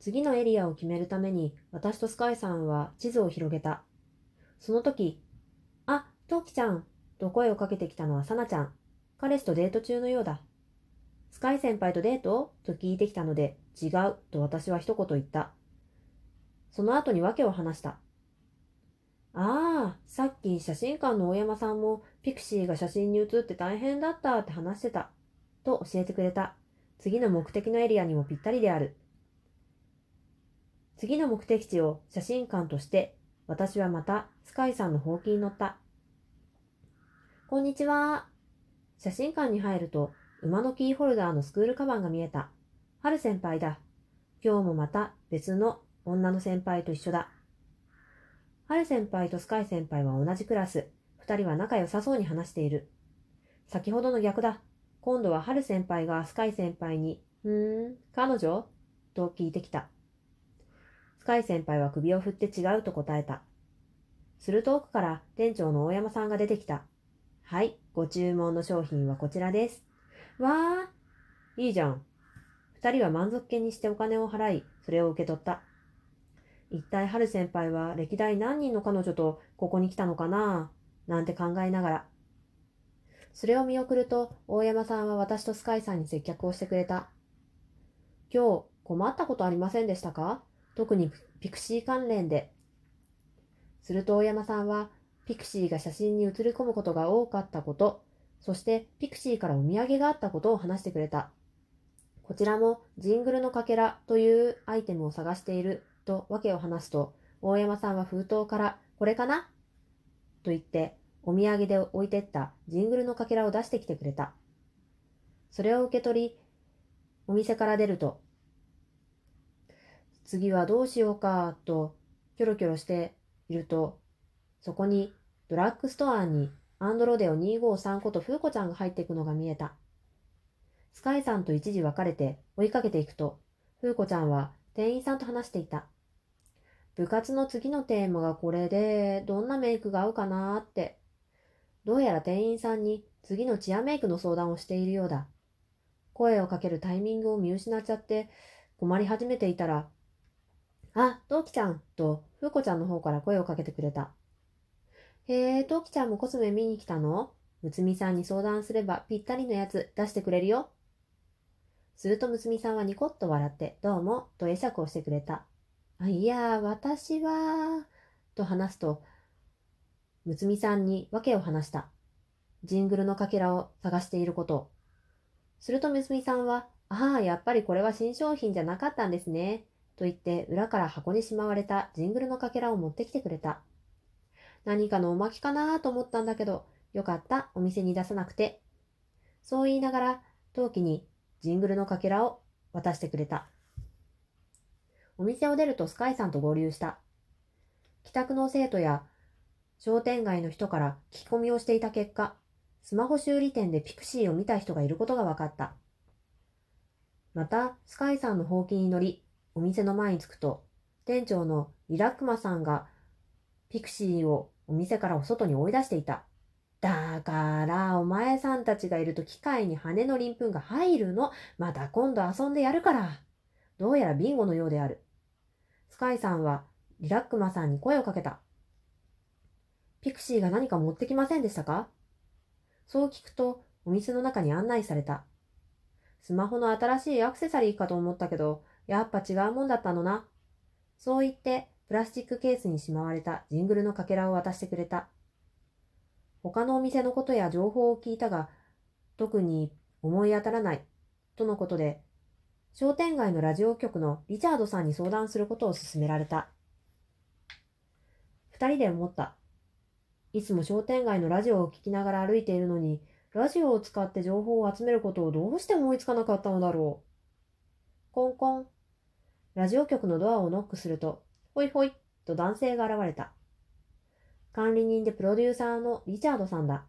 次のエリアを決めるために私とスカイさんは地図を広げた。その時、あ、トウキちゃんと声をかけてきたのはサナちゃん。彼氏とデート中のようだ。スカイ先輩とデートと聞いてきたので、違うと私は一言言った。その後に訳を話した。ああ、さっき写真館の大山さんもピクシーが写真に写って大変だったって話してた。と教えてくれた。次の目的のエリアにもぴったりである。次の目的地を写真館として、私はまたスカイさんのほうきに乗った。こんにちは。写真館に入ると、馬のキーホルダーのスクールカバンが見えた。春先輩だ。今日もまた別の女の先輩と一緒だ。春先輩とスカイ先輩は同じクラス。二人は仲良さそうに話している。先ほどの逆だ。今度は春先輩がスカイ先輩に、ふーん、彼女？と聞いてきた。スカイ先輩は首を振って違うと答えた。すると奥から店長の大山さんが出てきた。はい、ご注文の商品はこちらです。わー、いいじゃん。二人は満足げにしてお金を払い、それを受け取った。一体春先輩は歴代何人の彼女とここに来たのかななんて考えながら。それを見送ると、大山さんは私とスカイさんに接客をしてくれた。今日、困ったことありませんでしたか？特にピクシー関連で。すると大山さんは、ピクシーが写真に写り込むことが多かったこと、そしてピクシーからお土産があったことを話してくれた。こちらもジングルのかけらというアイテムを探していると訳を話すと、大山さんは封筒からこれかな？と言ってお土産で置いてったジングルのかけらを出してきてくれた。それを受け取り、お店から出ると、次はどうしようかとキョロキョロしていると、そこにドラッグストアにアンドロデオ253ことフーコちゃんが入っていくのが見えた。スカイさんと一時別れて追いかけていくと、フーコちゃんは店員さんと話していた。部活の次のテーマがこれで、どんなメイクが合うかなーって。どうやら店員さんに次のチアメイクの相談をしているようだ。声をかけるタイミングを見失っちゃって困り始めていたら、あ、トウキちゃんと、ふうこちゃんの方から声をかけてくれた。へえ、トウキちゃんもコスメ見に来たの？むつみさんに相談すればぴったりのやつ出してくれるよ。するとむつみさんはニコッと笑って、どうも、と会釈をしてくれた。あいや、私は、と話すと、むつみさんに訳を話した。ジングルのかけらを探していること。するとむつみさんは、ああ、やっぱりこれは新商品じゃなかったんですね。と言って裏から箱にしまわれたジングルのかけらを持ってきてくれた。何かのおまきかなと思ったんだけど、よかった、お店に出さなくて。そう言いながら、陶器にジングルのかけらを渡してくれた。お店を出るとスカイさんと合流した。帰宅の生徒や商店街の人から聞き込みをしていた結果、スマホ修理店でピクシーを見た人がいることが分かった。また、スカイさんのほうきに乗り、お店の前に着くと、店長のリラックマさんがピクシーをお店からお外に追い出していた。だから、お前さんたちがいると機械に羽の鱗粉が入るの。また今度遊んでやるから。どうやらビンゴのようである。スカイさんはリラックマさんに声をかけた。ピクシーが何か持ってきませんでしたか？そう聞くと、お店の中に案内された。スマホの新しいアクセサリーかと思ったけど、やっぱ違うもんだったのな。そう言って、プラスチックケースにしまわれたジングルのかけらを渡してくれた。他のお店のことや情報を聞いたが、特に思い当たらない、とのことで、商店街のラジオ局のリチャードさんに相談することを勧められた。二人で思った。いつも商店街のラジオを聞きながら歩いているのに、ラジオを使って情報を集めることをどうして思いつかなかったのだろう。コンコン。ラジオ局のドアをノックすると、ほいほいと男性が現れた。管理人でプロデューサーのリチャードさんだ。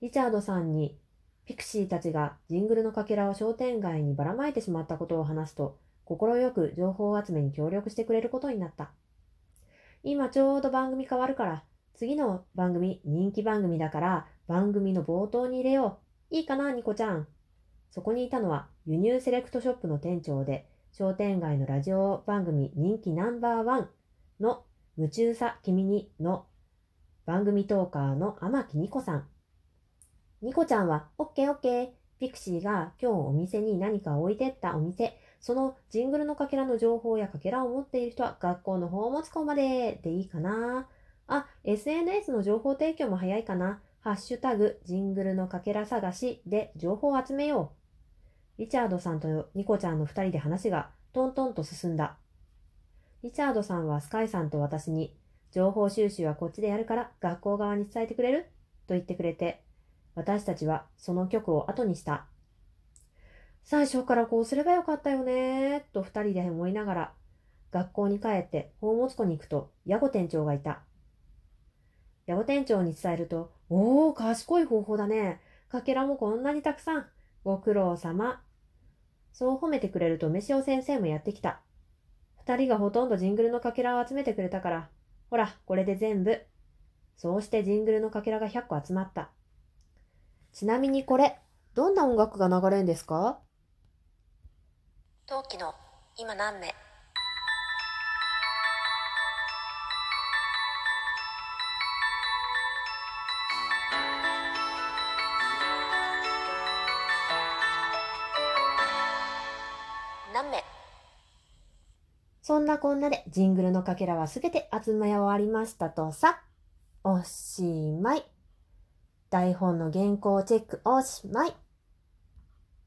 リチャードさんにピクシーたちがジングルのかけらを商店街にばらまいてしまったことを話すと、快く情報集めに協力してくれることになった。今ちょうど番組変わるから、次の番組人気番組だから番組の冒頭に入れよう。いいかな、ニコちゃん。そこにいたのは輸入セレクトショップの店長で、商店街のラジオ番組人気ナンバーワンの夢中さ君にの番組トーカーの天木ニコさん。ニコちゃんは、オッケーオッケー。ピクシーが今日お店に何か置いてったお店、そのジングルのかけらの情報やかけらを持っている人は学校の方を持つ子まででいいかな。あ、SNS の情報提供も早いかな。ハッシュタグ、ジングルのかけら探しで情報を集めよう。リチャードさんとニコちゃんの二人で話がトントンと進んだ。リチャードさんはスカイさんと私に、情報収集はこっちでやるから学校側に伝えてくれる？と言ってくれて、私たちはその曲を後にした。最初からこうすればよかったよねと二人で思いながら、学校に帰って宝物庫に行くと、ヤゴ店長がいた。ヤゴ店長に伝えると、おー、賢い方法だね。かけらもこんなにたくさん。ご苦労様。そう褒めてくれると、飯尾先生もやってきた。二人がほとんどジングルのかけらを集めてくれたから、ほら、これで全部。そうしてジングルのかけらが100個集まった。ちなみにこれ、どんな音楽が流れるんですか？陶器の今何名？そんなこんなでジングルのかけらはすべて集め終わりましたとさ。おしまい。台本の原稿チェックおしまい。